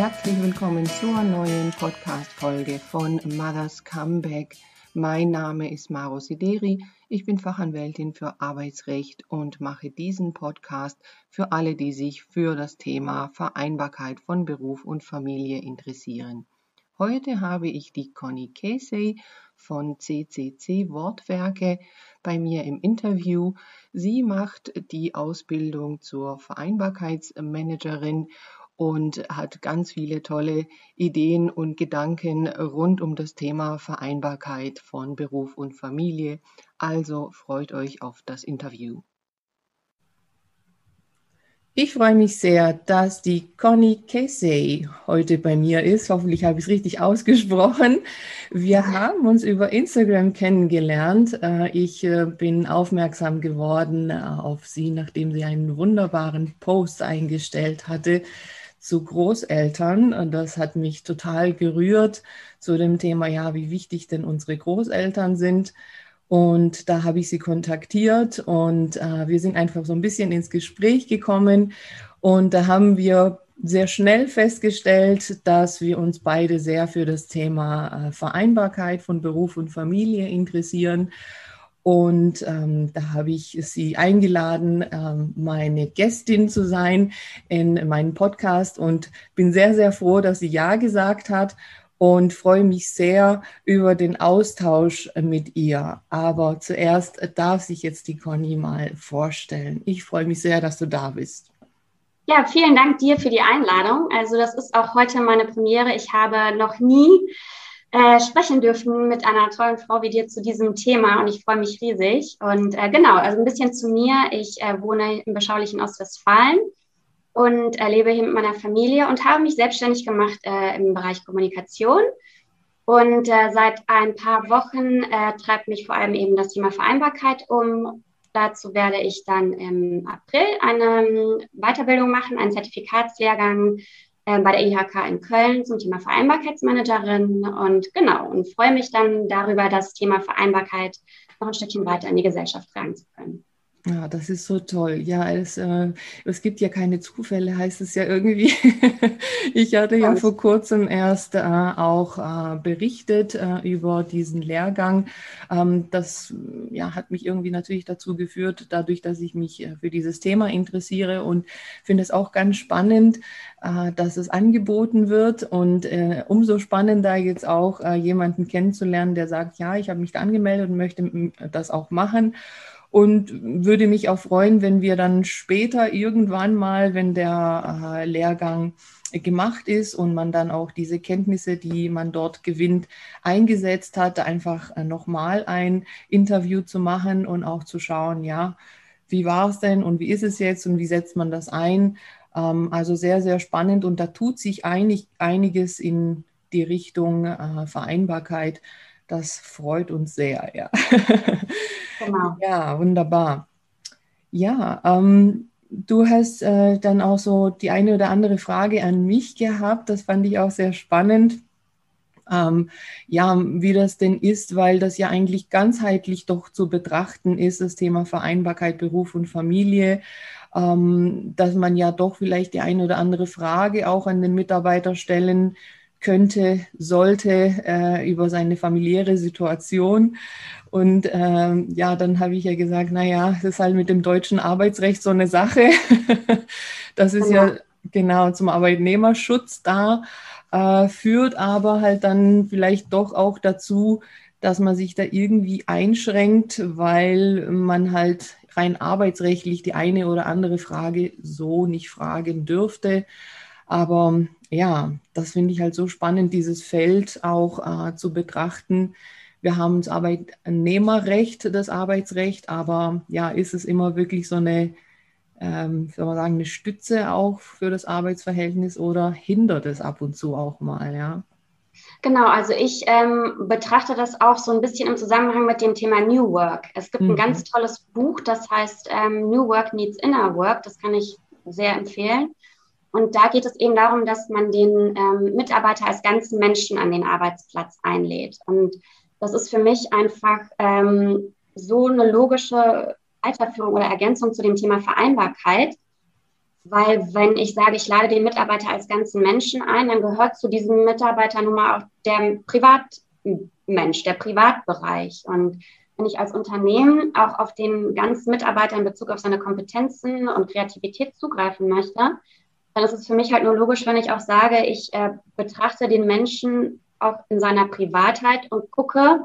Herzlich willkommen zur neuen Podcast-Folge von Mother's Comeback. Mein Name ist Maro Sideri. Ich bin Fachanwältin für Arbeitsrecht und mache diesen Podcast für alle, die sich für das Thema Vereinbarkeit von Beruf und Familie interessieren. Heute habe ich die Conny Casey von CCC Wortwerke bei mir im Interview. Sie macht die Ausbildung zur Vereinbarkeitsmanagerin und hat ganz viele tolle Ideen und Gedanken rund um das Thema Vereinbarkeit von Beruf und Familie. Also freut euch auf das Interview. Ich freue mich sehr, dass die Conny Casey heute bei mir ist. Hoffentlich habe ich es richtig ausgesprochen. Wir haben uns über Instagram kennengelernt. Äh, ich äh, bin aufmerksam geworden äh, auf sie, nachdem sie einen wunderbaren Post eingestellt hatte zu Großeltern. Das hat mich total gerührt zu dem Thema, ja, wie wichtig denn unsere Großeltern sind. Und da habe ich sie kontaktiert und äh, wir sind einfach so ein bisschen ins Gespräch gekommen. Und da haben wir sehr schnell festgestellt, dass wir uns beide sehr für das Thema äh, Vereinbarkeit von Beruf und Familie interessieren. Und ähm, da habe ich sie eingeladen, ähm, meine Gästin zu sein in meinem Podcast und bin sehr, sehr froh, dass sie Ja gesagt hat und freue mich sehr über den Austausch mit ihr. Aber zuerst darf sich jetzt die Conny mal vorstellen. Ich freue mich sehr, dass du da bist. Ja, vielen Dank dir für die Einladung. Also das ist auch heute meine Premiere. Ich habe noch nie äh, sprechen dürfen mit einer tollen Frau wie dir zu diesem Thema und ich freue mich riesig. Und äh, genau, also ein bisschen zu mir. Ich äh, wohne im beschaulichen Ostwestfalen und lebe hier mit meiner Familie und habe mich selbstständig gemacht äh, im Bereich Kommunikation. Und äh, seit ein paar Wochen äh, treibt mich vor allem eben das Thema Vereinbarkeit um. Dazu werde ich dann im April eine ähm, Weiterbildung machen, einen Zertifikatslehrgang bei der IHK in Köln zum Thema Vereinbarkeitsmanagerin. Und genau, und freue mich dann darüber, das Thema Vereinbarkeit noch ein Stückchen weiter in die Gesellschaft tragen zu können. Ja, das ist so toll. Ja, es, äh, es gibt ja keine Zufälle, heißt es ja irgendwie. ich hatte ja vor kurzem erst äh, auch äh, berichtet äh, über diesen Lehrgang. Ähm, das ja, hat mich irgendwie natürlich dazu geführt, dadurch, dass ich mich äh, für dieses Thema interessiere und finde es auch ganz spannend, äh, dass es angeboten wird und umso spannender jetzt auch jemanden kennenzulernen, der sagt, ja, ich habe mich da angemeldet und möchte das auch machen und würde mich auch freuen, wenn wir dann später irgendwann mal, wenn der äh, Lehrgang gemacht ist und man dann auch diese Kenntnisse, die man dort gewinnt, eingesetzt hat, einfach äh, nochmal ein Interview zu machen und auch zu schauen, ja, wie war es denn und wie ist es jetzt und wie setzt man das ein? Ähm, also sehr, sehr spannend und da tut sich einig, einiges in die Richtung äh, Vereinbarkeit das freut uns sehr, ja. Genau. Ja, wunderbar. Ja, ähm, du hast äh, dann auch so die eine oder andere Frage an mich gehabt. Das fand ich auch sehr spannend. Ähm, ja, wie das denn ist, weil das ja eigentlich ganzheitlich doch zu betrachten ist, das Thema Vereinbarkeit, Beruf und Familie, ähm, dass man ja doch vielleicht die eine oder andere Frage auch an den Mitarbeiter stellen könnte, sollte äh, über seine familiäre Situation. Und ähm, ja, dann habe ich ja gesagt, naja, es ist halt mit dem deutschen Arbeitsrecht so eine Sache. das ist genau. ja genau zum Arbeitnehmerschutz da, äh, führt aber halt dann vielleicht doch auch dazu, dass man sich da irgendwie einschränkt, weil man halt rein arbeitsrechtlich die eine oder andere Frage so nicht fragen dürfte. Aber ja, das finde ich halt so spannend, dieses Feld auch äh, zu betrachten. Wir haben das Arbeitnehmerrecht, das Arbeitsrecht, aber ja, ist es immer wirklich so eine, ähm, soll man sagen, eine Stütze auch für das Arbeitsverhältnis oder hindert es ab und zu auch mal, ja? Genau, also ich ähm, betrachte das auch so ein bisschen im Zusammenhang mit dem Thema New Work. Es gibt mhm. ein ganz tolles Buch, das heißt ähm, New Work Needs Inner Work. Das kann ich sehr empfehlen. Und da geht es eben darum, dass man den ähm, Mitarbeiter als ganzen Menschen an den Arbeitsplatz einlädt. Und das ist für mich einfach ähm, so eine logische Weiterführung oder Ergänzung zu dem Thema Vereinbarkeit, weil wenn ich sage, ich lade den Mitarbeiter als ganzen Menschen ein, dann gehört zu diesem Mitarbeiter nun mal auch der Privatmensch, der Privatbereich. Und wenn ich als Unternehmen auch auf den ganzen Mitarbeiter in Bezug auf seine Kompetenzen und Kreativität zugreifen möchte, dann ist es für mich halt nur logisch, wenn ich auch sage, ich äh, betrachte den Menschen auch in seiner Privatheit und gucke,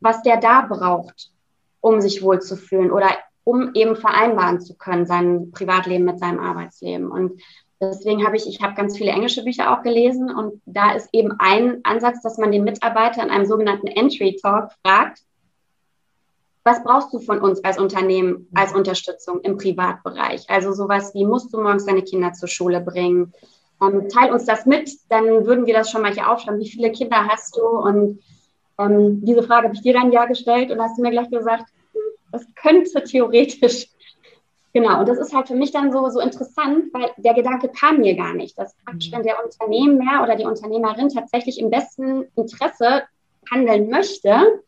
was der da braucht, um sich wohlzufühlen oder um eben vereinbaren zu können, sein Privatleben mit seinem Arbeitsleben. Und deswegen habe ich, ich habe ganz viele englische Bücher auch gelesen und da ist eben ein Ansatz, dass man den Mitarbeiter in einem sogenannten Entry Talk fragt, was brauchst du von uns als Unternehmen als Unterstützung im Privatbereich? Also sowas wie, musst du morgens deine Kinder zur Schule bringen? Ähm, teil uns das mit, dann würden wir das schon mal hier aufschreiben. Wie viele Kinder hast du? Und ähm, diese Frage habe ich dir dann ja gestellt und hast du mir gleich gesagt, das könnte theoretisch. Genau, und das ist halt für mich dann so, so interessant, weil der Gedanke kam mir gar nicht, dass praktisch, wenn der Unternehmer oder die Unternehmerin tatsächlich im besten Interesse handeln möchte,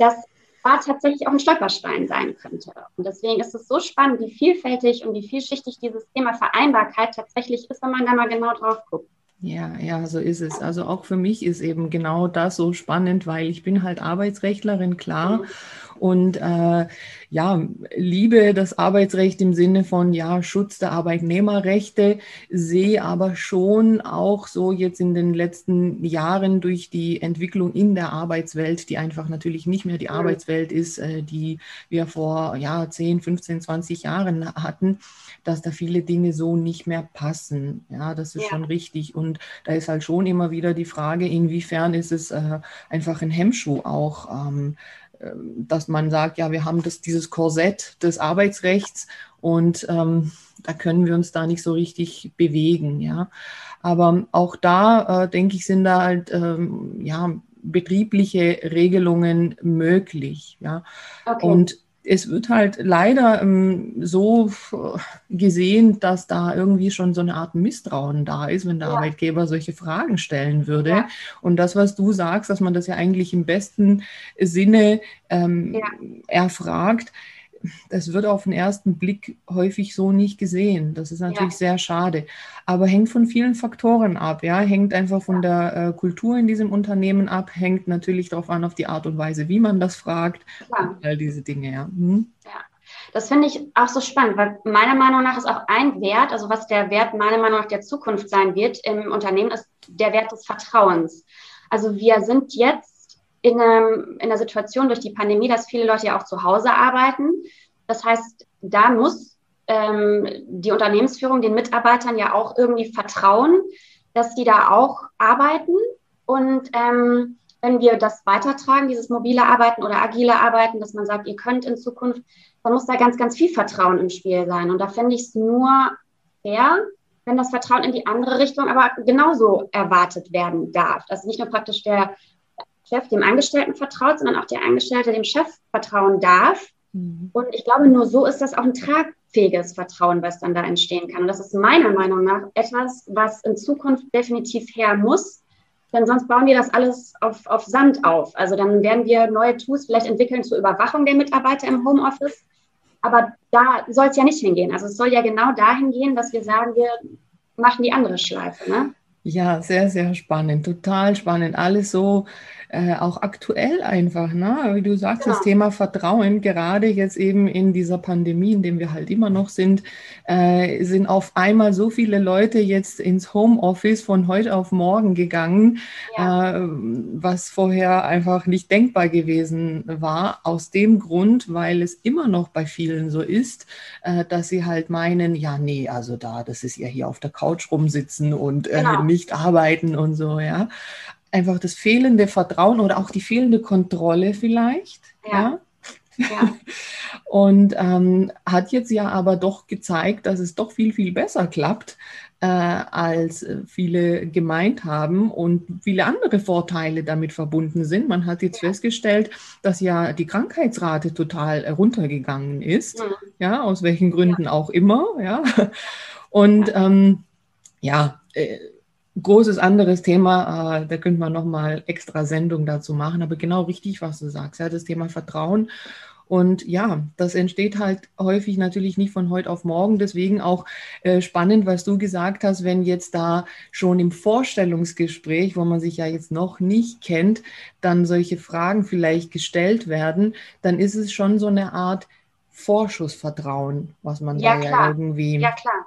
dass da tatsächlich auch ein Stolperstein sein könnte. Und deswegen ist es so spannend, wie vielfältig und wie vielschichtig dieses Thema Vereinbarkeit tatsächlich ist, wenn man da mal genau drauf guckt. Ja, ja, so ist es. Also auch für mich ist eben genau das so spannend, weil ich bin halt Arbeitsrechtlerin, klar. Mhm und äh, ja, liebe das Arbeitsrecht im Sinne von ja, Schutz der Arbeitnehmerrechte, sehe aber schon auch so jetzt in den letzten Jahren durch die Entwicklung in der Arbeitswelt, die einfach natürlich nicht mehr die mhm. Arbeitswelt ist, äh, die wir vor ja, 10, 15, 20 Jahren hatten, dass da viele Dinge so nicht mehr passen. Ja, das ist ja. schon richtig. Und da ist halt schon immer wieder die Frage, inwiefern ist es äh, einfach ein Hemmschuh auch, ähm, ähm, dass man sagt, ja, wir haben das, dieses Korsett des Arbeitsrechts und ähm, da können wir uns da nicht so richtig bewegen, ja. Aber auch da, äh, denke ich, sind da halt, ähm, ja, betriebliche Regelungen möglich, ja. Okay. Und es wird halt leider ähm, so gesehen, dass da irgendwie schon so eine Art Misstrauen da ist, wenn der ja. Arbeitgeber solche Fragen stellen würde. Ja. Und das, was du sagst, dass man das ja eigentlich im besten Sinne ähm, erfragt, das wird auf den ersten Blick häufig so nicht gesehen. Das ist natürlich ja. sehr schade. Aber hängt von vielen Faktoren ab. Ja, hängt einfach von der äh, Kultur in diesem Unternehmen ab, hängt natürlich darauf an, auf die Art und Weise, wie man das fragt. Ja. All diese Dinge, ja. Mhm. ja. Das finde ich auch so spannend, weil meiner Meinung nach ist auch ein Wert, also was der Wert meiner Meinung nach der Zukunft sein wird im Unternehmen, ist der Wert des Vertrauens. Also wir sind jetzt in, einem, in der Situation durch die Pandemie, dass viele Leute ja auch zu Hause arbeiten. Das heißt, da muss ähm, die Unternehmensführung den Mitarbeitern ja auch irgendwie vertrauen, dass die da auch arbeiten. Und ähm, wenn wir das weitertragen, dieses mobile Arbeiten oder agile Arbeiten, dass man sagt, ihr könnt in Zukunft, dann muss da ganz, ganz viel Vertrauen im Spiel sein. Und da finde ich es nur fair, wenn das Vertrauen in die andere Richtung aber genauso erwartet werden darf. Also nicht nur praktisch der Chef dem Angestellten vertraut, sondern auch der Angestellte dem Chef vertrauen darf. Mhm. Und ich glaube, nur so ist das auch ein tragfähiges Vertrauen, was dann da entstehen kann. Und das ist meiner Meinung nach etwas, was in Zukunft definitiv her muss. Denn sonst bauen wir das alles auf, auf Sand auf. Also dann werden wir neue Tools vielleicht entwickeln zur Überwachung der Mitarbeiter im Homeoffice. Aber da soll es ja nicht hingehen. Also es soll ja genau dahin gehen, dass wir sagen, wir machen die andere Schleife. Ne? Ja, sehr, sehr spannend, total spannend. Alles so äh, auch aktuell einfach, ne? Wie du sagst, ja. das Thema Vertrauen, gerade jetzt eben in dieser Pandemie, in dem wir halt immer noch sind, äh, sind auf einmal so viele Leute jetzt ins Homeoffice von heute auf morgen gegangen, ja. äh, was vorher einfach nicht denkbar gewesen war, aus dem Grund, weil es immer noch bei vielen so ist, äh, dass sie halt meinen, ja, nee, also da, das ist ja hier auf der Couch rumsitzen und äh, genau nicht arbeiten und so, ja. Einfach das fehlende Vertrauen oder auch die fehlende Kontrolle vielleicht, ja. ja. ja. und ähm, hat jetzt ja aber doch gezeigt, dass es doch viel, viel besser klappt, äh, als viele gemeint haben und viele andere Vorteile damit verbunden sind. Man hat jetzt ja. festgestellt, dass ja die Krankheitsrate total runtergegangen ist, mhm. ja, aus welchen Gründen auch immer, ja. Und ähm, ja, äh, großes anderes Thema, äh, da könnte man nochmal extra Sendung dazu machen, aber genau richtig, was du sagst, ja, das Thema Vertrauen. Und ja, das entsteht halt häufig natürlich nicht von heute auf morgen. Deswegen auch äh, spannend, was du gesagt hast, wenn jetzt da schon im Vorstellungsgespräch, wo man sich ja jetzt noch nicht kennt, dann solche Fragen vielleicht gestellt werden, dann ist es schon so eine Art Vorschussvertrauen, was man ja, da klar. ja irgendwie ja, klar.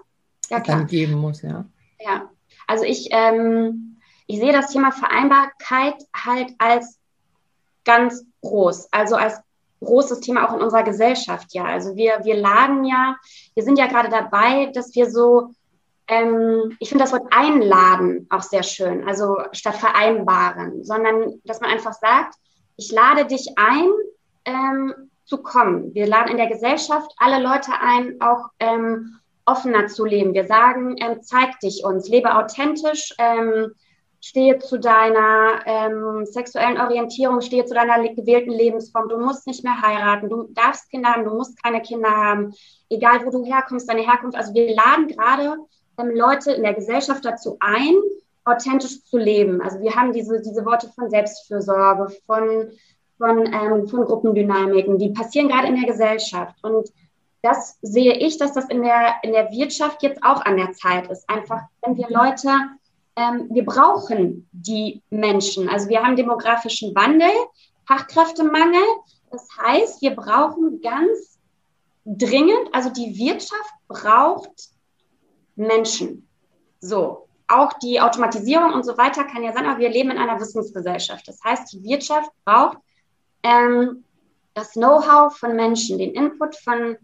Ja, klar. dann geben muss, ja. Ja, also ich, ähm, ich sehe das Thema Vereinbarkeit halt als ganz groß, also als großes Thema auch in unserer Gesellschaft, ja. Also wir, wir laden ja, wir sind ja gerade dabei, dass wir so, ähm, ich finde das Wort einladen auch sehr schön, also statt vereinbaren, sondern dass man einfach sagt, ich lade dich ein, ähm, zu kommen. Wir laden in der Gesellschaft alle Leute ein, auch ähm, offener zu leben. Wir sagen, ähm, zeig dich uns, lebe authentisch, ähm, stehe zu deiner ähm, sexuellen Orientierung, stehe zu deiner gewählten Lebensform. Du musst nicht mehr heiraten, du darfst Kinder haben, du musst keine Kinder haben, egal wo du herkommst, deine Herkunft. Also wir laden gerade ähm, Leute in der Gesellschaft dazu ein, authentisch zu leben. Also wir haben diese, diese Worte von Selbstfürsorge, von, von, ähm, von Gruppendynamiken, die passieren gerade in der Gesellschaft. Und das sehe ich, dass das in der, in der Wirtschaft jetzt auch an der Zeit ist. Einfach, wenn wir Leute ähm, wir brauchen die Menschen. Also wir haben demografischen Wandel, Fachkräftemangel. Das heißt, wir brauchen ganz dringend, also die Wirtschaft braucht Menschen. So, auch die Automatisierung und so weiter kann ja sein, aber wir leben in einer Wissensgesellschaft. Das heißt, die Wirtschaft braucht ähm, das Know-how von Menschen, den Input von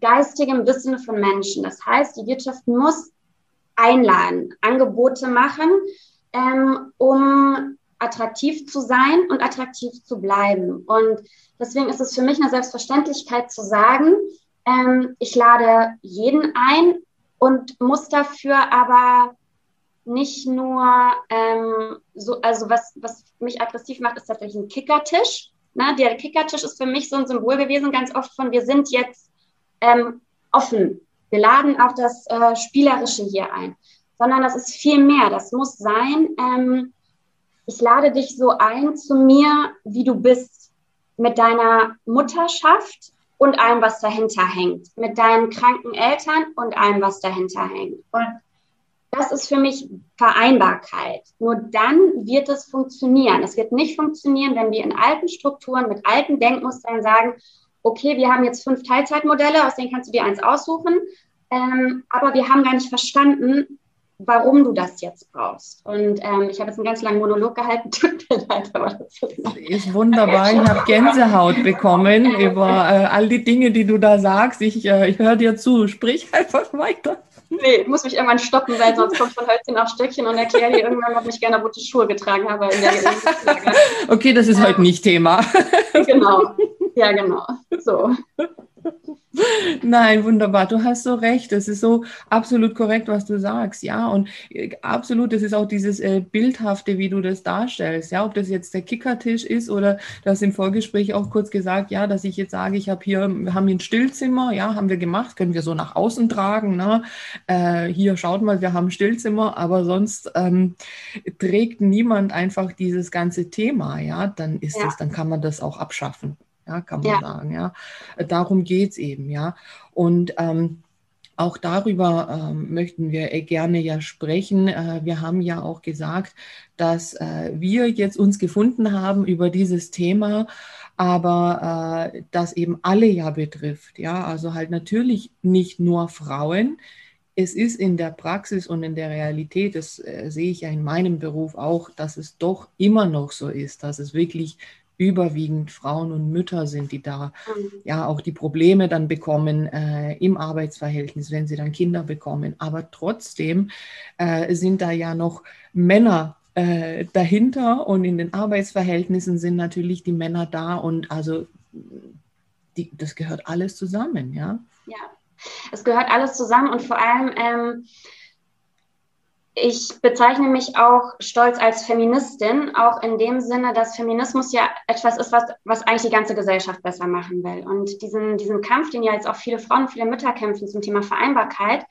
geistigem Wissen von Menschen. Das heißt, die Wirtschaft muss einladen, Angebote machen, ähm, um attraktiv zu sein und attraktiv zu bleiben. Und deswegen ist es für mich eine Selbstverständlichkeit zu sagen, ähm, ich lade jeden ein und muss dafür aber nicht nur, ähm, so, also was, was mich aggressiv macht, ist tatsächlich ein Kickertisch. Ne? Der Kickertisch ist für mich so ein Symbol gewesen, ganz oft von, wir sind jetzt ähm, offen wir laden auch das äh, Spielerische hier ein, sondern das ist viel mehr. Das muss sein, ähm, ich lade dich so ein zu mir, wie du bist, mit deiner Mutterschaft und allem, was dahinter hängt, mit deinen kranken Eltern und allem, was dahinter hängt. Und das ist für mich Vereinbarkeit. Nur dann wird es funktionieren. Es wird nicht funktionieren, wenn wir in alten Strukturen mit alten Denkmustern sagen, okay, wir haben jetzt fünf Teilzeitmodelle, aus denen kannst du dir eins aussuchen, ähm, aber wir haben gar nicht verstanden, warum du das jetzt brauchst. Und ähm, ich habe jetzt einen ganz langen Monolog gehalten, tut mir leid, aber das ist wunderbar. Ich habe Gänsehaut bekommen über äh, all die Dinge, die du da sagst. Ich, äh, ich höre dir zu, sprich einfach weiter. Nee, ich muss mich irgendwann stoppen, weil sonst kommt von Hölzchen auf Stöckchen und erkläre dir irgendwann, ob ich gerne rote Schuhe getragen habe. In der okay, das ist heute nicht Thema. genau. Ja, genau. So. Nein, wunderbar. Du hast so recht. Das ist so absolut korrekt, was du sagst. Ja, und äh, absolut, das ist auch dieses äh, Bildhafte, wie du das darstellst. Ja, ob das jetzt der Kickertisch ist oder das im Vorgespräch auch kurz gesagt, ja, dass ich jetzt sage, ich habe hier, wir haben hier ein Stillzimmer, ja, haben wir gemacht, können wir so nach außen tragen. Ne? Äh, hier, schaut mal, wir haben ein Stillzimmer, aber sonst ähm, trägt niemand einfach dieses ganze Thema. Ja, dann ist ja. das, dann kann man das auch abschaffen ja, kann man ja. sagen. Ja. Darum geht es eben, ja. Und ähm, auch darüber ähm, möchten wir äh, gerne ja sprechen. Äh, wir haben ja auch gesagt, dass äh, wir jetzt uns gefunden haben über dieses Thema, aber äh, das eben alle ja betrifft. Ja, also halt natürlich nicht nur Frauen. Es ist in der Praxis und in der Realität, das äh, sehe ich ja in meinem Beruf auch, dass es doch immer noch so ist, dass es wirklich überwiegend Frauen und Mütter sind, die da mhm. ja auch die Probleme dann bekommen äh, im Arbeitsverhältnis, wenn sie dann Kinder bekommen. Aber trotzdem äh, sind da ja noch Männer äh, dahinter und in den Arbeitsverhältnissen sind natürlich die Männer da und also die, das gehört alles zusammen, ja. Ja, es gehört alles zusammen und vor allem ähm, ich bezeichne mich auch stolz als Feministin, auch in dem Sinne, dass Feminismus ja etwas ist, was, was eigentlich die ganze Gesellschaft besser machen will. Und diesen, diesen Kampf, den ja jetzt auch viele Frauen, viele Mütter kämpfen zum Thema Vereinbarkeit,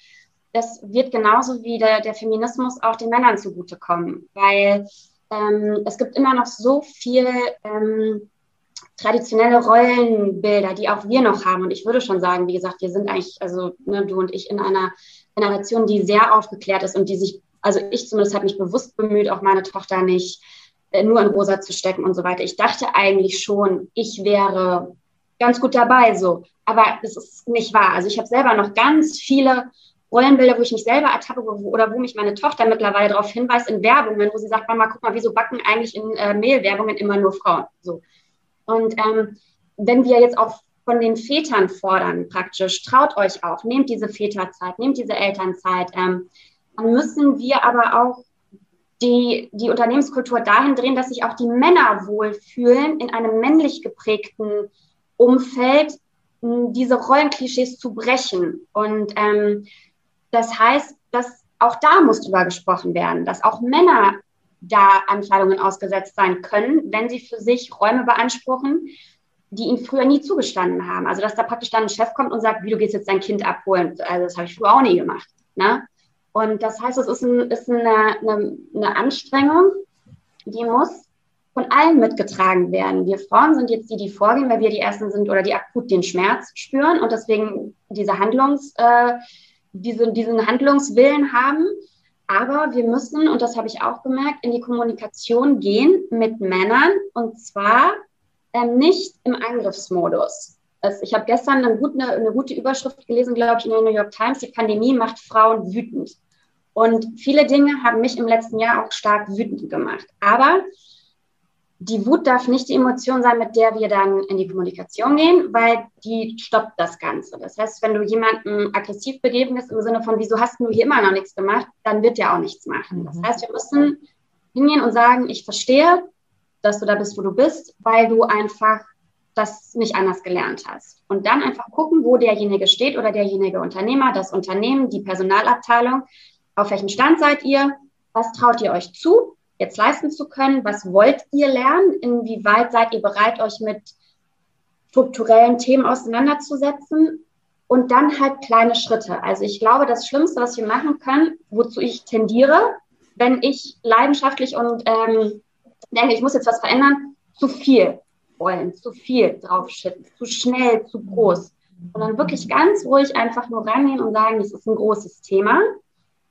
das wird genauso wie der, der Feminismus auch den Männern zugutekommen, weil ähm, es gibt immer noch so viel ähm, traditionelle Rollenbilder, die auch wir noch haben. Und ich würde schon sagen, wie gesagt, wir sind eigentlich, also ne, du und ich, in einer Generation, die sehr aufgeklärt ist und die sich, also ich zumindest habe mich bewusst bemüht, auch meine Tochter nicht äh, nur in rosa zu stecken und so weiter. Ich dachte eigentlich schon, ich wäre ganz gut dabei so. Aber das ist nicht wahr. Also ich habe selber noch ganz viele Rollenbilder, wo ich mich selber ertappe oder wo mich meine Tochter mittlerweile darauf hinweist in Werbungen, wo sie sagt, Mama, guck mal, wieso backen eigentlich in äh, Mehlwerbungen immer nur Frauen? So. Und ähm, wenn wir jetzt auch von den Vätern fordern, praktisch, traut euch auch, nehmt diese Väterzeit, nehmt diese Elternzeit, ähm, dann müssen wir aber auch die, die Unternehmenskultur dahin drehen, dass sich auch die Männer wohlfühlen, in einem männlich geprägten Umfeld diese Rollenklischees zu brechen. Und ähm, das heißt, dass auch da muss drüber gesprochen werden, dass auch Männer da Anfeindungen ausgesetzt sein können, wenn sie für sich Räume beanspruchen, die ihnen früher nie zugestanden haben. Also dass da praktisch dann ein Chef kommt und sagt, wie du gehst jetzt dein Kind abholen. Also das habe ich früher auch nie gemacht. Ne? Und das heißt, es ist, ein, ist eine, eine, eine Anstrengung, die muss von allen mitgetragen werden. Wir Frauen sind jetzt die, die vorgehen, weil wir die Ersten sind oder die akut den Schmerz spüren und deswegen diese Handlungs, äh, diese, diesen Handlungswillen haben. Aber wir müssen, und das habe ich auch gemerkt, in die Kommunikation gehen mit Männern und zwar ähm, nicht im Angriffsmodus. Also ich habe gestern eine gute, eine gute Überschrift gelesen, glaube ich, in der New York Times, die Pandemie macht Frauen wütend. Und viele Dinge haben mich im letzten Jahr auch stark wütend gemacht. Aber die Wut darf nicht die Emotion sein, mit der wir dann in die Kommunikation gehen, weil die stoppt das Ganze. Das heißt, wenn du jemandem aggressiv begegnest im Sinne von, wieso hast du hier immer noch nichts gemacht, dann wird der auch nichts machen. Das mhm. heißt, wir müssen hingehen und sagen, ich verstehe, dass du da bist, wo du bist, weil du einfach das nicht anders gelernt hast. Und dann einfach gucken, wo derjenige steht oder derjenige Unternehmer, das Unternehmen, die Personalabteilung, auf welchem Stand seid ihr, was traut ihr euch zu, jetzt leisten zu können, was wollt ihr lernen, inwieweit seid ihr bereit, euch mit strukturellen Themen auseinanderzusetzen und dann halt kleine Schritte. Also ich glaube, das Schlimmste, was wir machen können, wozu ich tendiere, wenn ich leidenschaftlich und ähm, denke, ich muss jetzt was verändern, zu viel wollen, zu viel draufschütten, zu schnell, zu groß. Und dann wirklich ganz ruhig einfach nur rangehen und sagen, das ist ein großes Thema.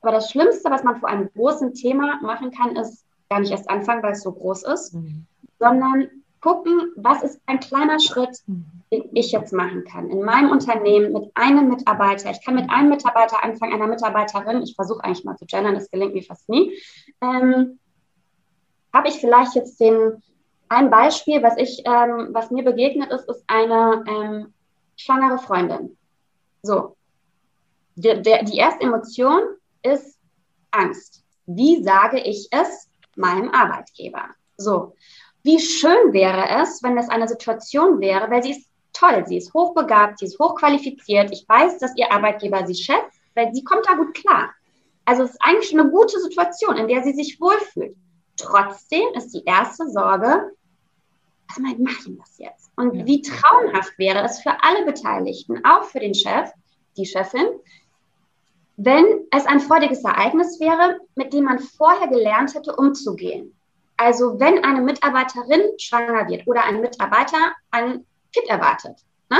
Aber das Schlimmste, was man vor einem großen Thema machen kann, ist gar nicht erst anfangen, weil es so groß ist, mhm. sondern gucken, was ist ein kleiner Schritt, mhm. den ich jetzt machen kann. In meinem Unternehmen mit einem Mitarbeiter. Ich kann mit einem Mitarbeiter anfangen, einer Mitarbeiterin. Ich versuche eigentlich mal zu gendern, das gelingt mir fast nie. Ähm, Habe ich vielleicht jetzt den, ein Beispiel, was ich, ähm, was mir begegnet ist, ist eine ähm, schwangere Freundin. So. Der, der, die erste Emotion ist Angst. Wie sage ich es meinem Arbeitgeber? So. Wie schön wäre es, wenn das eine Situation wäre, weil sie ist toll, sie ist hochbegabt, sie ist hochqualifiziert. Ich weiß, dass ihr Arbeitgeber sie schätzt, weil sie kommt da gut klar. Also es ist eigentlich schon eine gute Situation, in der sie sich wohlfühlt. Trotzdem ist die erste Sorge, was mache ich das jetzt? Und ja. wie traumhaft wäre es für alle Beteiligten, auch für den Chef, die Chefin, wenn es ein freudiges Ereignis wäre, mit dem man vorher gelernt hätte, umzugehen. Also wenn eine Mitarbeiterin schwanger wird oder ein Mitarbeiter ein Kind erwartet, ne?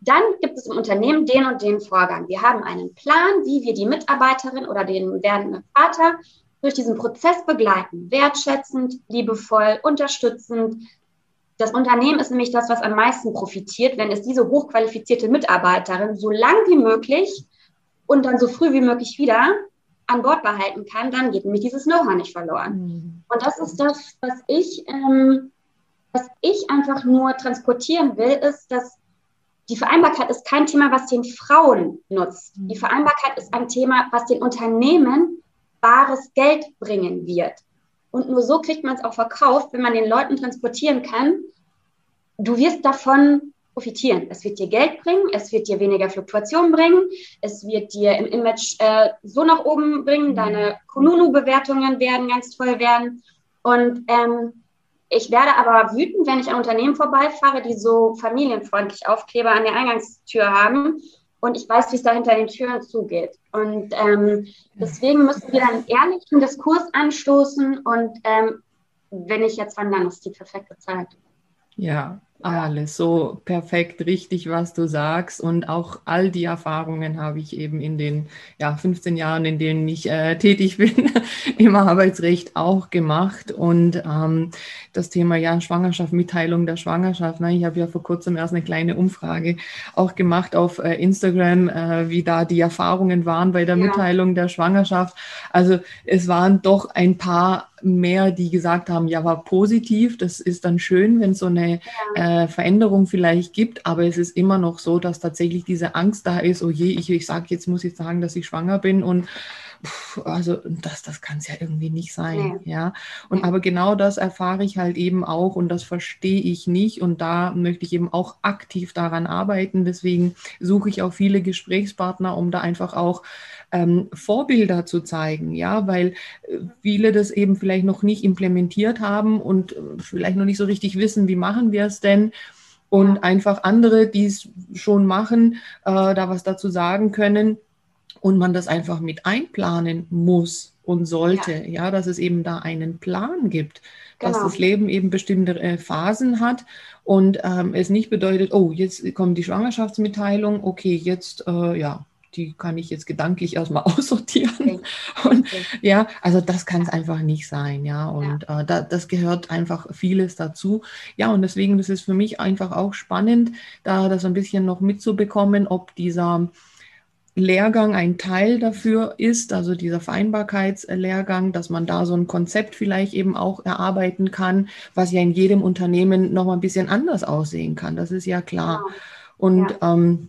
dann gibt es im Unternehmen den und den Vorgang. Wir haben einen Plan, wie wir die Mitarbeiterin oder den werdenden Vater durch diesen Prozess begleiten. Wertschätzend, liebevoll, unterstützend. Das Unternehmen ist nämlich das, was am meisten profitiert, wenn es diese hochqualifizierte Mitarbeiterin so lang wie möglich und dann so früh wie möglich wieder an Bord behalten kann, dann geht nämlich dieses Know-how nicht verloren. Mhm. Und das ist das, was ich, ähm, was ich einfach nur transportieren will, ist, dass die Vereinbarkeit ist kein Thema, was den Frauen nutzt. Mhm. Die Vereinbarkeit ist ein Thema, was den Unternehmen bares Geld bringen wird. Und nur so kriegt man es auch verkauft, wenn man den Leuten transportieren kann. Du wirst davon profitieren. Es wird dir Geld bringen, es wird dir weniger Fluktuation bringen, es wird dir im Image äh, so nach oben bringen, mhm. deine Kununu-Bewertungen werden ganz toll werden. Und ähm, ich werde aber wütend, wenn ich an Unternehmen vorbeifahre, die so familienfreundlich Aufkleber an der Eingangstür haben und ich weiß, wie es da hinter den Türen zugeht. Und ähm, deswegen müssen wir einen ehrlichen Diskurs anstoßen und ähm, wenn ich jetzt wandern, ist die perfekte Zeit. Ja, alles so perfekt, richtig, was du sagst. Und auch all die Erfahrungen habe ich eben in den ja, 15 Jahren, in denen ich äh, tätig bin, im Arbeitsrecht auch gemacht. Und ähm, das Thema ja Schwangerschaft, Mitteilung der Schwangerschaft. Ne? Ich habe ja vor kurzem erst eine kleine Umfrage auch gemacht auf äh, Instagram, äh, wie da die Erfahrungen waren bei der ja. Mitteilung der Schwangerschaft. Also es waren doch ein paar mehr, die gesagt haben, ja, war positiv. Das ist dann schön, wenn so eine ja. Äh, Veränderung vielleicht gibt, aber es ist immer noch so, dass tatsächlich diese Angst da ist, oh je, ich, ich sage, jetzt muss ich sagen, dass ich schwanger bin und also das, das kann es ja irgendwie nicht sein, ja. ja. Und ja. aber genau das erfahre ich halt eben auch und das verstehe ich nicht und da möchte ich eben auch aktiv daran arbeiten. Deswegen suche ich auch viele Gesprächspartner, um da einfach auch ähm, Vorbilder zu zeigen, ja, weil äh, viele das eben vielleicht noch nicht implementiert haben und äh, vielleicht noch nicht so richtig wissen, wie machen wir es denn und einfach andere, die es schon machen, äh, da was dazu sagen können und man das einfach mit einplanen muss und sollte, ja, ja dass es eben da einen Plan gibt, genau. dass das Leben eben bestimmte äh, Phasen hat und ähm, es nicht bedeutet, oh, jetzt kommt die Schwangerschaftsmitteilung, okay, jetzt äh, ja, die kann ich jetzt gedanklich erstmal aussortieren. Okay. Und okay. ja, also das kann es einfach nicht sein, ja. Und ja. Äh, da, das gehört einfach vieles dazu. Ja, und deswegen das ist für mich einfach auch spannend, da das ein bisschen noch mitzubekommen, ob dieser Lehrgang ein Teil dafür ist, also dieser Vereinbarkeitslehrgang, dass man da so ein Konzept vielleicht eben auch erarbeiten kann, was ja in jedem Unternehmen noch mal ein bisschen anders aussehen kann. Das ist ja klar. Genau. Und ja. ähm,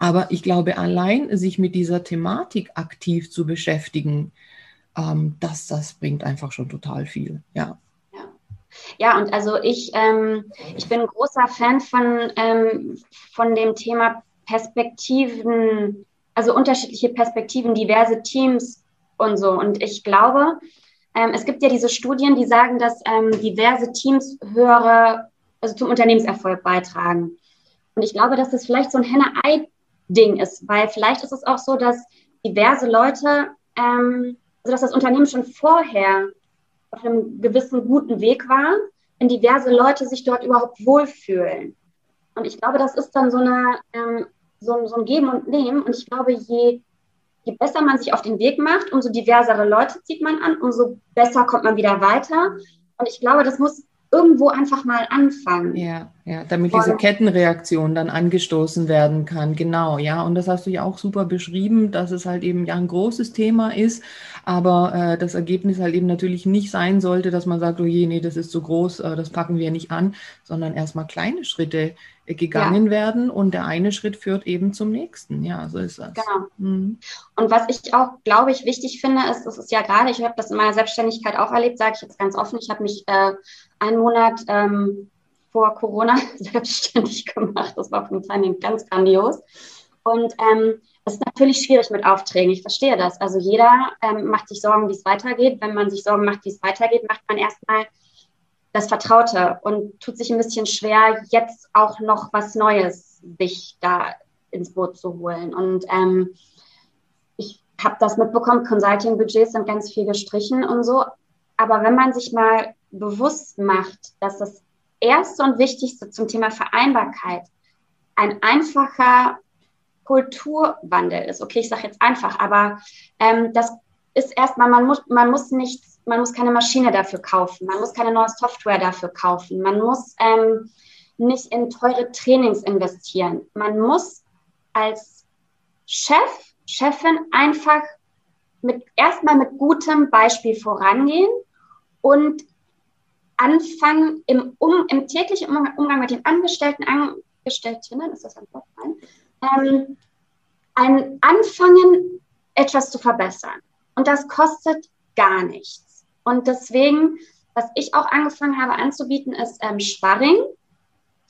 aber ich glaube, allein sich mit dieser Thematik aktiv zu beschäftigen, ähm, das, das bringt einfach schon total viel. Ja. Ja, und also ich, ähm, ich bin ein großer Fan von, ähm, von dem Thema Perspektiven, also unterschiedliche Perspektiven, diverse Teams und so. Und ich glaube, ähm, es gibt ja diese Studien, die sagen, dass ähm, diverse Teams höhere, also zum Unternehmenserfolg beitragen. Und ich glaube, dass das vielleicht so ein Henne-Ei Ding ist, weil vielleicht ist es auch so, dass diverse Leute, ähm, also dass das Unternehmen schon vorher auf einem gewissen guten Weg war, wenn diverse Leute sich dort überhaupt wohlfühlen. Und ich glaube, das ist dann so, eine, so, so ein Geben und Nehmen. Und ich glaube, je, je besser man sich auf den Weg macht, umso diversere Leute zieht man an, umso besser kommt man wieder weiter. Und ich glaube, das muss irgendwo einfach mal anfangen. Ja, ja, damit diese Kettenreaktion dann angestoßen werden kann. Genau, ja. Und das hast du ja auch super beschrieben, dass es halt eben ja ein großes Thema ist, aber äh, das Ergebnis halt eben natürlich nicht sein sollte, dass man sagt, oh je, nee, das ist zu groß, äh, das packen wir nicht an, sondern erstmal kleine Schritte äh, gegangen ja. werden und der eine Schritt führt eben zum nächsten. Ja, so ist das. Genau. Mhm. Und was ich auch, glaube ich, wichtig finde, ist, das ist ja gerade, ich habe das in meiner Selbstständigkeit auch erlebt, sage ich jetzt ganz offen, ich habe mich äh, einen Monat ähm, vor Corona selbstständig gemacht. Das war vom Timing ganz grandios. Und ähm, es ist natürlich schwierig mit Aufträgen. Ich verstehe das. Also jeder ähm, macht sich Sorgen, wie es weitergeht. Wenn man sich Sorgen macht, wie es weitergeht, macht man erstmal das Vertraute und tut sich ein bisschen schwer, jetzt auch noch was Neues sich da ins Boot zu holen. Und ähm, ich habe das mitbekommen, Consulting-Budgets sind ganz viel gestrichen und so. Aber wenn man sich mal bewusst macht, dass das Erste und Wichtigste zum Thema Vereinbarkeit ein einfacher Kulturwandel ist. Okay, ich sage jetzt einfach, aber ähm, das ist erstmal, man muss, man muss nicht, man muss keine Maschine dafür kaufen, man muss keine neue Software dafür kaufen, man muss ähm, nicht in teure Trainings investieren. Man muss als Chef, Chefin einfach mit erstmal mit gutem Beispiel vorangehen und anfangen, im, um, im täglichen Umgang mit den Angestellten, Angestellten, ist das ein Wort? Ähm, ein Anfangen, etwas zu verbessern. Und das kostet gar nichts. Und deswegen, was ich auch angefangen habe anzubieten, ist ähm, Sparring.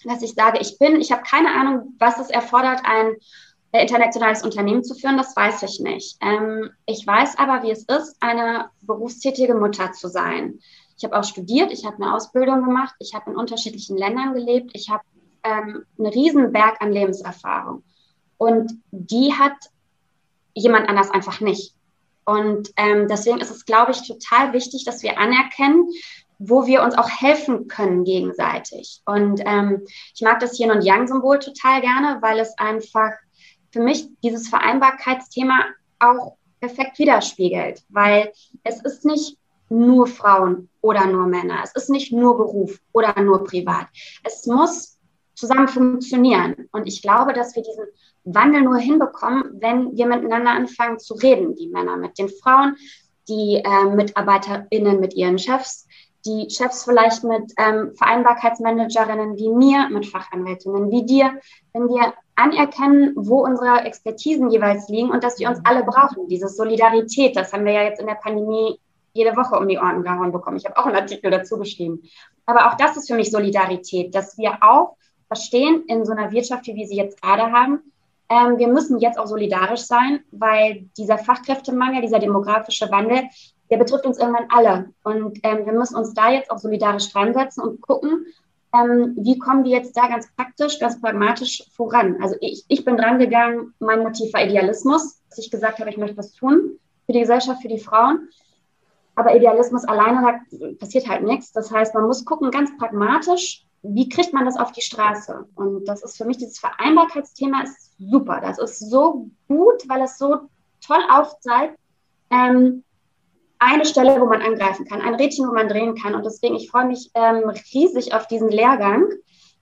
Dass ich sage, ich bin, ich habe keine Ahnung, was es erfordert, ein äh, internationales Unternehmen zu führen, das weiß ich nicht. Ähm, ich weiß aber, wie es ist, eine berufstätige Mutter zu sein. Ich habe auch studiert, ich habe eine Ausbildung gemacht, ich habe in unterschiedlichen Ländern gelebt, ich habe ähm, einen riesen Berg an Lebenserfahrung. Und die hat jemand anders einfach nicht. Und ähm, deswegen ist es, glaube ich, total wichtig, dass wir anerkennen, wo wir uns auch helfen können gegenseitig. Und ähm, ich mag das Yin und Yang-Symbol total gerne, weil es einfach für mich dieses Vereinbarkeitsthema auch perfekt widerspiegelt, weil es ist nicht nur Frauen oder nur Männer, es ist nicht nur Beruf oder nur privat. Es muss zusammen funktionieren. Und ich glaube, dass wir diesen Wandel nur hinbekommen, wenn wir miteinander anfangen zu reden, die Männer mit den Frauen, die äh, MitarbeiterInnen mit ihren Chefs, die Chefs vielleicht mit ähm, Vereinbarkeitsmanagerinnen wie mir, mit Fachanwältinnen wie dir, wenn wir anerkennen, wo unsere Expertisen jeweils liegen und dass wir uns alle brauchen. Diese Solidarität, das haben wir ja jetzt in der Pandemie jede Woche um die Ohren gehauen bekommen. Ich habe auch einen Artikel dazu geschrieben. Aber auch das ist für mich Solidarität, dass wir auch verstehen in so einer Wirtschaft, wie wir sie jetzt gerade haben, ähm, wir müssen jetzt auch solidarisch sein, weil dieser Fachkräftemangel, dieser demografische Wandel, der betrifft uns irgendwann alle. Und ähm, wir müssen uns da jetzt auch solidarisch reinsetzen und gucken, ähm, wie kommen wir jetzt da ganz praktisch, ganz pragmatisch voran. Also ich, ich bin dran gegangen, mein Motiv war Idealismus, dass ich gesagt habe, ich möchte was tun für die Gesellschaft, für die Frauen. Aber Idealismus alleine da passiert halt nichts. Das heißt, man muss gucken, ganz pragmatisch, wie kriegt man das auf die Straße? Und das ist für mich, dieses Vereinbarkeitsthema ist super. Das ist so gut, weil es so toll aufzeigt, ähm, eine Stelle, wo man angreifen kann, ein Rädchen, wo man drehen kann. Und deswegen, ich freue mich ähm, riesig auf diesen Lehrgang.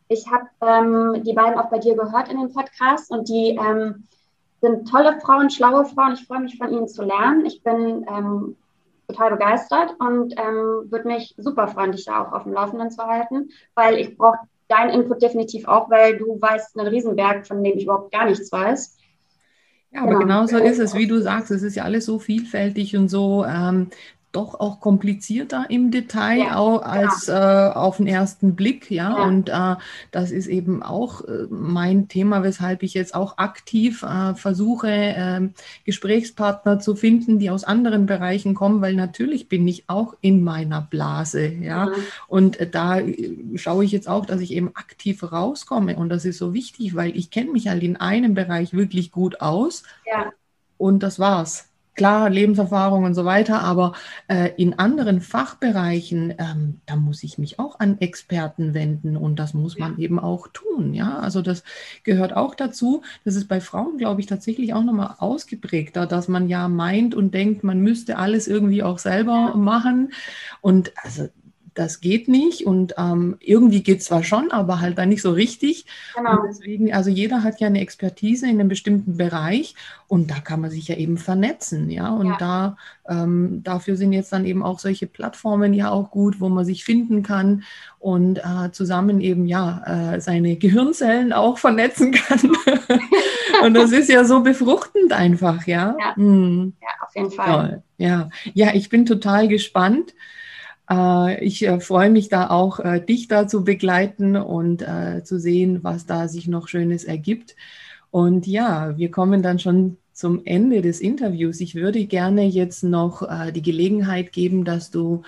Ich habe ähm, die beiden auch bei dir gehört in dem Podcast und die ähm, sind tolle Frauen, schlaue Frauen. Ich freue mich von ihnen zu lernen. Ich bin ähm, total begeistert und ähm, würde mich super freuen, dich da auch auf dem Laufenden zu halten, weil ich brauche deinen Input definitiv auch, weil du weißt einen Riesenberg, von dem ich überhaupt gar nichts weiß. Ja, aber genau. genauso ist es, wie du sagst, es ist ja alles so vielfältig und so ähm, doch auch komplizierter im Detail ja, auch als ja. äh, auf den ersten Blick, ja. ja. Und äh, das ist eben auch äh, mein Thema, weshalb ich jetzt auch aktiv äh, versuche, ähm, Gesprächspartner zu finden, die aus anderen Bereichen kommen, weil natürlich bin ich auch in meiner Blase, ja. Mhm. Und äh, da schaue ich jetzt auch, dass ich eben aktiv rauskomme. Und das ist so wichtig, weil ich kenne mich halt in einem Bereich wirklich gut aus. Ja. Und das war's klar, Lebenserfahrung und so weiter, aber äh, in anderen Fachbereichen, ähm, da muss ich mich auch an Experten wenden und das muss man ja. eben auch tun. Ja, also das gehört auch dazu. Das ist bei Frauen, glaube ich, tatsächlich auch nochmal ausgeprägter, dass man ja meint und denkt, man müsste alles irgendwie auch selber machen. Und also das geht nicht und ähm, irgendwie geht es zwar schon, aber halt dann nicht so richtig. Genau. Und deswegen, also jeder hat ja eine Expertise in einem bestimmten Bereich und da kann man sich ja eben vernetzen, ja. Und ja. da ähm, dafür sind jetzt dann eben auch solche Plattformen ja auch gut, wo man sich finden kann und äh, zusammen eben ja äh, seine Gehirnzellen auch vernetzen kann. und das ist ja so befruchtend einfach, ja. Ja, mhm. ja auf jeden Fall. Toll. Ja, ja, ich bin total gespannt. Äh, ich äh, freue mich da auch, äh, dich da zu begleiten und zu sehen, was da sich noch Schönes ergibt. Und ja, wir kommen dann schon zum Ende des Interviews. Ich würde gerne jetzt noch die Gelegenheit geben, dass du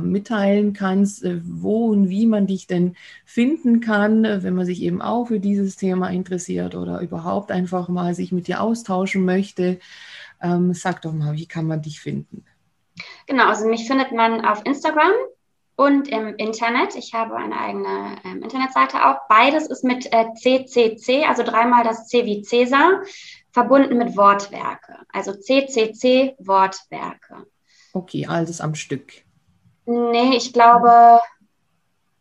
mitteilen kannst, wo und wie man dich denn finden kann, wenn man sich eben auch für dieses Thema interessiert oder überhaupt einfach mal sich mit dir austauschen möchte. Ähm, sag doch mal, wie kann man dich finden? Genau, also mich findet man auf Instagram und im Internet. Ich habe eine eigene ähm, Internetseite auch. Beides ist mit äh, CCC, also dreimal das C wie Cäsar, verbunden mit Wortwerke. Also CCC Wortwerke. Okay, alles am Stück. Nee, ich glaube,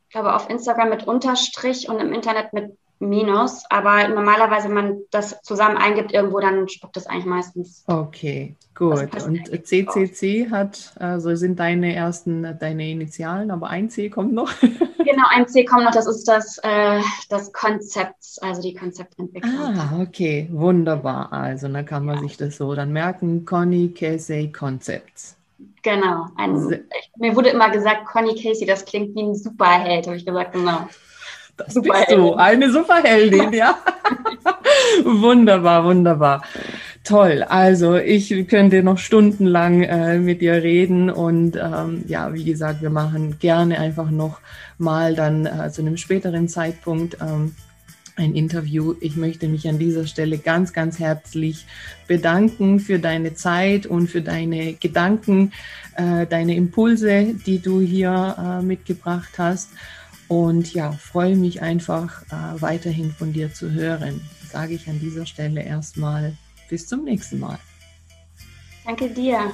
ich glaube auf Instagram mit Unterstrich und im Internet mit Minus, aber normalerweise, wenn man das zusammen eingibt irgendwo, dann spuckt es eigentlich meistens. Okay, gut. Und CCC hat, also sind deine ersten, deine Initialen, aber ein C kommt noch. genau, ein C kommt noch, das ist das, äh, das Konzept, also die Konzeptentwicklung. Ah, okay, wunderbar. Also dann kann man ja. sich das so dann merken, Conny Casey Concepts. Genau. Ein, ich, mir wurde immer gesagt, Conny Casey, das klingt wie ein Superheld, habe ich gesagt, genau. Das bist du, eine Superheldin, ja. wunderbar, wunderbar. Toll. Also ich könnte noch stundenlang äh, mit dir reden und ähm, ja, wie gesagt, wir machen gerne einfach noch mal dann äh, zu einem späteren Zeitpunkt ähm, ein Interview. Ich möchte mich an dieser Stelle ganz, ganz herzlich bedanken für deine Zeit und für deine Gedanken, äh, deine Impulse, die du hier äh, mitgebracht hast. Und ja, freue mich einfach äh, weiterhin von dir zu hören. Sage ich an dieser Stelle erstmal bis zum nächsten Mal. Danke dir.